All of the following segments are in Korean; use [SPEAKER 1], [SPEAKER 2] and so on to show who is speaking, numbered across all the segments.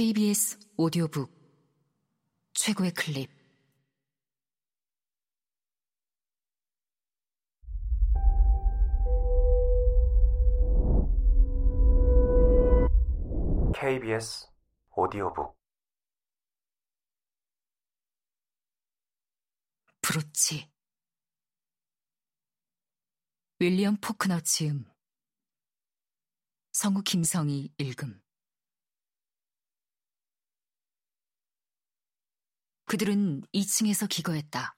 [SPEAKER 1] KBS 오디오북 최고의 클립.
[SPEAKER 2] KBS 오디오북.
[SPEAKER 1] 브로치. 윌리엄 포크너 지음. 성우 김성희 읽음 그들은 2층에서 기거했다.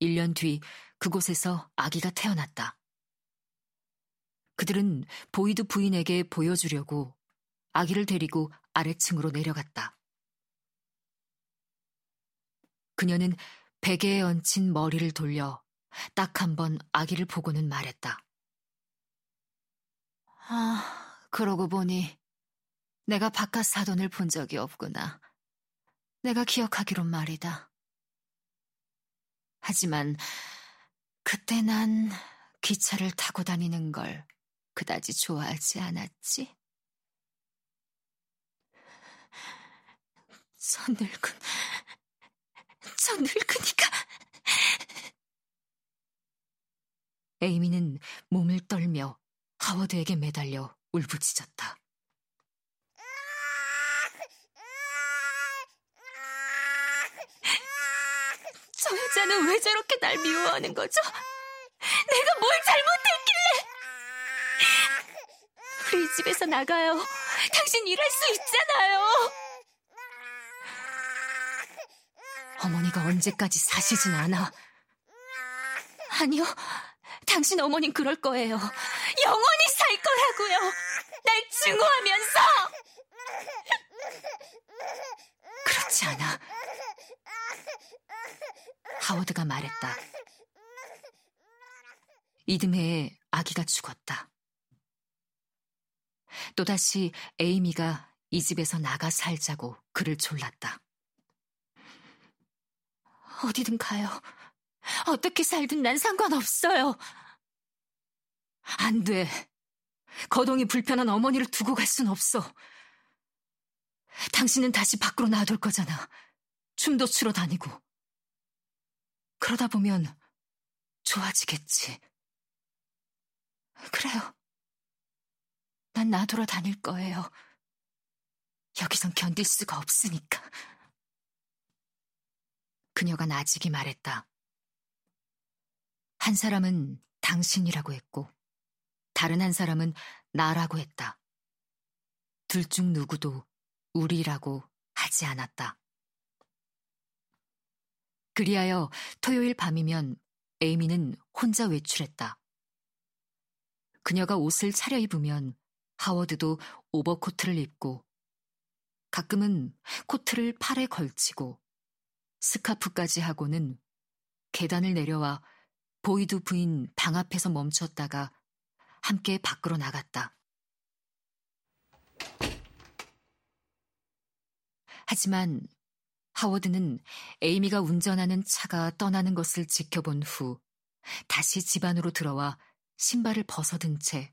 [SPEAKER 1] 1년 뒤 그곳에서 아기가 태어났다. 그들은 보이드 부인에게 보여주려고 아기를 데리고 아래층으로 내려갔다. 그녀는 베개에 얹힌 머리를 돌려 딱 한 번 아기를 보고는 말했다. 아, 그러고 보니 내가 바깥 사돈을 본 적이 없구나. 내가 기억하기론 말이다. 하지만 그때 난 기차를 타고 다니는 걸 그다지 좋아하지 않았지. 저 늙은, 저 늙으니까. 에이미는 몸을 떨며 하워드에게 매달려 울부짖었다. 저 여자는 왜 저렇게 날 미워하는 거죠? 내가 뭘 잘못했길래? 우리 집에서 나가요. 당신 일할 수 있잖아요. 어머니가 언제까지 사시진 않아. 아니요. 당신 어머님 그럴 거예요. 영원히 살 거라고요. 날 증오하면서. 그렇지 않아. 하워드가 말했다. 이듬해에 아기가 죽었다. 또다시 에이미가 이 집에서 나가 살자고 그를 졸랐다. 어디든 가요. 어떻게 살든 난 상관없어요. 안 돼. 거동이 불편한 어머니를 두고 갈 순 없어. 당신은 다시 밖으로 놔둘 거잖아. 춤도 추러 다니고. 그러다 보면 좋아지겠지. 그래요. 난 놔두러 다닐 거예요. 여기선 견딜 수가 없으니까. 그녀가 나직이 말했다. 한 사람은 당신이라고 했고, 다른 한 사람은 나라고 했다. 둘 중 누구도 우리라고 하지 않았다. 그리하여 토요일 밤이면 에이미는 혼자 외출했다. 그녀가 옷을 차려입으면 하워드도 오버코트를 입고 가끔은 코트를 팔에 걸치고 스카프까지 하고는 계단을 내려와 보이드 부인 방 앞에서 멈췄다가 함께 밖으로 나갔다. 하지만 하워드는 에이미가 운전하는 차가 떠나는 것을 지켜본 후 다시 집 안으로 들어와 신발을 벗어든 채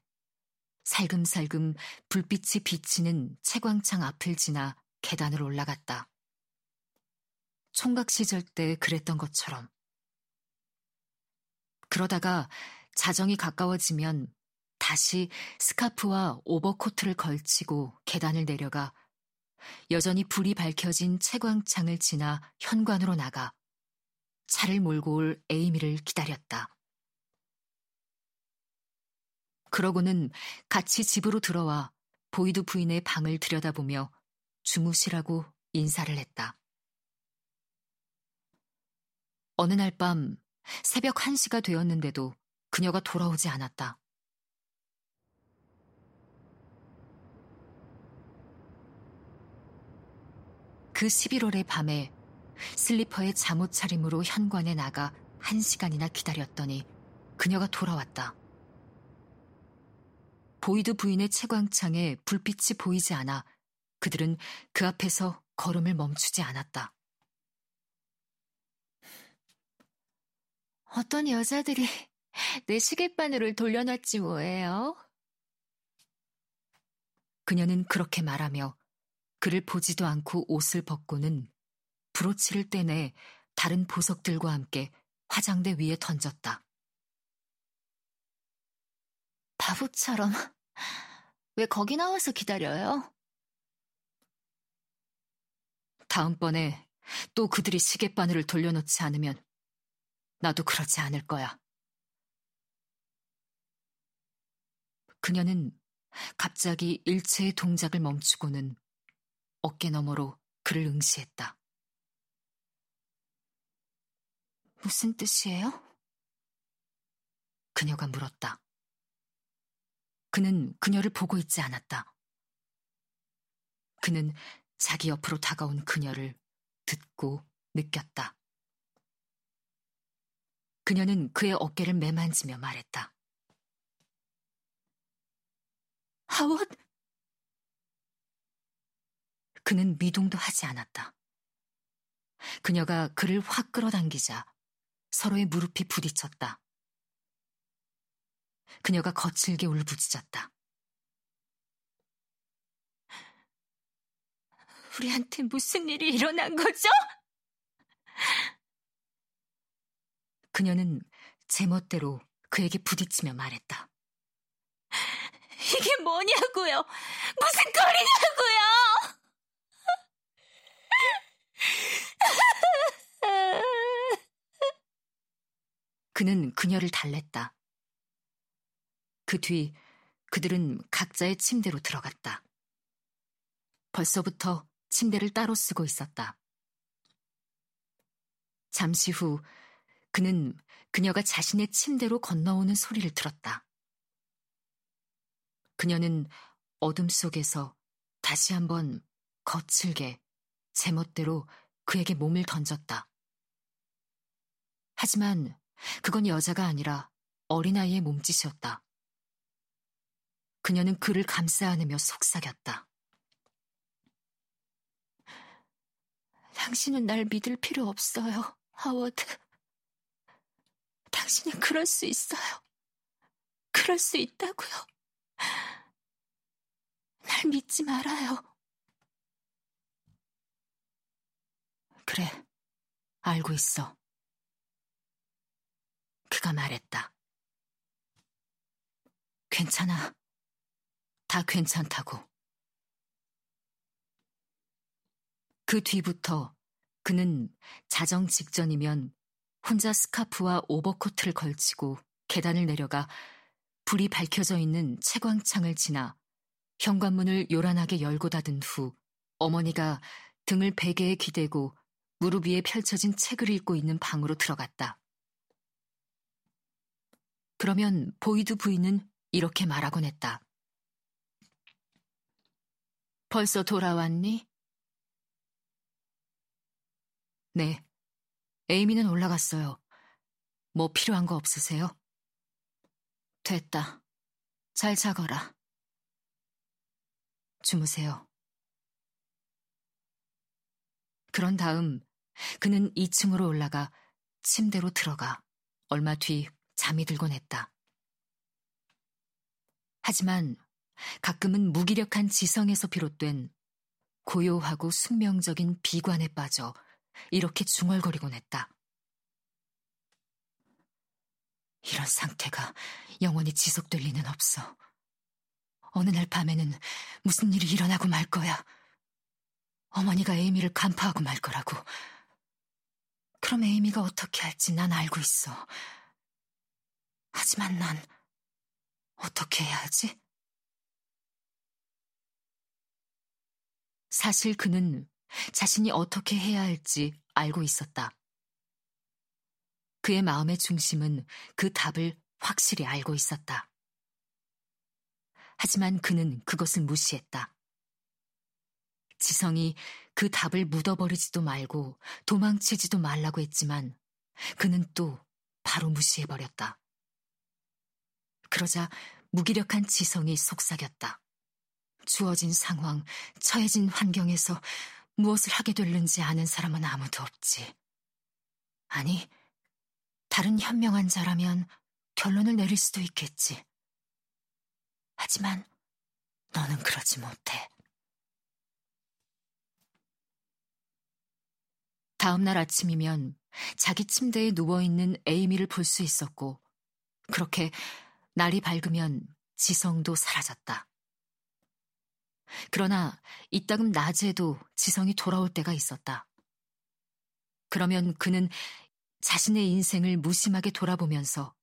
[SPEAKER 1] 살금살금 불빛이 비치는 채광창 앞을 지나 계단을 올라갔다. 총각 시절 때 그랬던 것처럼. 그러다가 자정이 가까워지면 다시 스카프와 오버코트를 걸치고 계단을 내려가 여전히 불이 밝혀진 채광창을 지나 현관으로 나가 차를 몰고 올 에이미를 기다렸다. 그러고는 같이 집으로 들어와 보이드 부인의 방을 들여다보며 주무시라고 인사를 했다. 어느 날 밤 새벽 1시가 되었는데도 그녀가 돌아오지 않았다. 그 11월의 밤에 슬리퍼에 잠옷 차림으로 현관에 나가 한 시간이나 기다렸더니 그녀가 돌아왔다. 보이드 부인의 채광창에 불빛이 보이지 않아 그들은 그 앞에서 걸음을 멈추지 않았다. 어떤 여자들이 내 시계바늘을 돌려놨지 뭐예요? 그녀는 그렇게 말하며 그를 보지도 않고 옷을 벗고는 브로치를 떼내 다른 보석들과 함께 화장대 위에 던졌다.
[SPEAKER 3] 바보처럼 왜 거기 나와서 기다려요?
[SPEAKER 1] 다음번에 또 그들이 시계바늘을 돌려놓지 않으면 나도 그러지 않을 거야. 그녀는 갑자기 일체의 동작을 멈추고는 어깨 너머로 그를 응시했다.
[SPEAKER 3] 무슨 뜻이에요?
[SPEAKER 1] 그녀가 물었다. 그는 그녀를 보고 있지 않았다. 그는 자기 옆으로 다가온 그녀를 듣고 느꼈다. 그녀는 그의 어깨를 매만지며 말했다.
[SPEAKER 3] 하원!
[SPEAKER 1] 그는 미동도 하지 않았다. 그녀가 그를 확 끌어당기자 서로의 무릎이 부딪혔다. 그녀가 거칠게 울부짖었다.
[SPEAKER 3] 우리한테 무슨 일이 일어난 거죠?
[SPEAKER 1] 그녀는 제멋대로 그에게 부딪히며 말했다.
[SPEAKER 3] 이게 뭐냐고요? 무슨 꼴이냐고요?
[SPEAKER 1] 그는 그녀를 달랬다. 그 뒤 그들은 각자의 침대로 들어갔다. 벌써부터 침대를 따로 쓰고 있었다. 잠시 후 그는 그녀가 자신의 침대로 건너오는 소리를 들었다. 그녀는 어둠 속에서 다시 한번 거칠게 제멋대로 그에게 몸을 던졌다. 하지만 그건 여자가 아니라 어린아이의 몸짓이었다. 그녀는 그를 감싸 안으며 속삭였다.
[SPEAKER 3] 당신은 날 믿을 필요 없어요, 하워드. 당신은 그럴 수 있어요. 그럴 수 있다고요. 날 믿지 말아요.
[SPEAKER 1] 그래, 알고 있어. 그가 말했다. 괜찮아. 다 괜찮다고. 그 뒤부터 그는 자정 직전이면 혼자 스카프와 오버코트를 걸치고 계단을 내려가 불이 밝혀져 있는 채광창을 지나 현관문을 요란하게 열고 닫은 후 어머니가 등을 베개에 기대고 무릎 위에 펼쳐진 책을 읽고 있는 방으로 들어갔다. 그러면 보이드 부인은 이렇게 말하곤 했다.
[SPEAKER 3] 벌써 돌아왔니?
[SPEAKER 1] 네. 에이미는 올라갔어요. 뭐 필요한 거 없으세요?
[SPEAKER 3] 됐다. 잘 자거라.
[SPEAKER 1] 주무세요. 그런 다음 그는 2층으로 올라가 침대로 들어가 얼마 뒤 잠이 들곤 했다. 하지만 가끔은 무기력한 지성에서 비롯된 고요하고 숙명적인 비관에 빠져 이렇게 중얼거리곤 했다. 이런 상태가 영원히 지속될 리는 없어. 어느 날 밤에는 무슨 일이 일어나고 말 거야. 어머니가 에이미를 간파하고 말 거라고. 그럼 에이미가 어떻게 할지 난 알고 있어. 하지만 난 어떻게 해야 하지? 사실 그는 자신이 어떻게 해야 할지 알고 있었다. 그의 마음의 중심은 그 답을 확실히 알고 있었다. 하지만 그는 그것을 무시했다. 지성이 그 답을 묻어버리지도 말고 도망치지도 말라고 했지만 그는 또 바로 무시해버렸다. 그러자 무기력한 지성이 속삭였다. 주어진 상황, 처해진 환경에서 무엇을 하게 될는지 아는 사람은 아무도 없지. 아니, 다른 현명한 자라면 결론을 내릴 수도 있겠지. 하지만 너는 그러지 못해. 다음 날 아침이면 자기 침대에 누워있는 에이미를 볼 수 있었고, 그렇게 날이 밝으면 지성도 사라졌다. 그러나 이따금 낮에도 지성이 돌아올 때가 있었다. 그러면 그는 자신의 인생을 무심하게 돌아보면서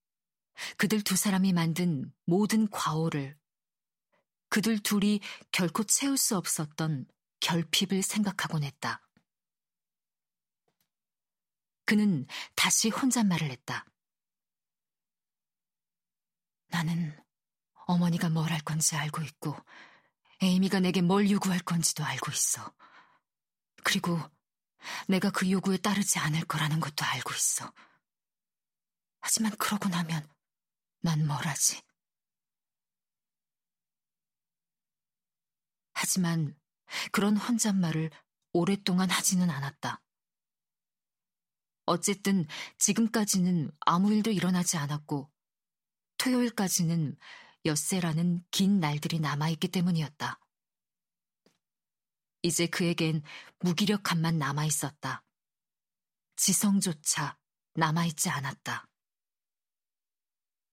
[SPEAKER 1] 그들 두 사람이 만든 모든 과오를 그들 둘이 결코 채울 수 없었던 결핍을 생각하곤 했다. 그는 다시 혼잣말을 했다. 나는 어머니가 뭘 할 건지 알고 있고, 에이미가 내게 뭘 요구할 건지도 알고 있어. 그리고 내가 그 요구에 따르지 않을 거라는 것도 알고 있어. 하지만 그러고 나면 난 뭘 하지? 하지만 그런 혼잣말을 오랫동안 하지는 않았다. 어쨌든 지금까지는 아무 일도 일어나지 않았고 토요일까지는 엿새라는 긴 날들이 남아있기 때문이었다. 이제 그에겐 무기력함만 남아있었다. 지성조차 남아있지 않았다.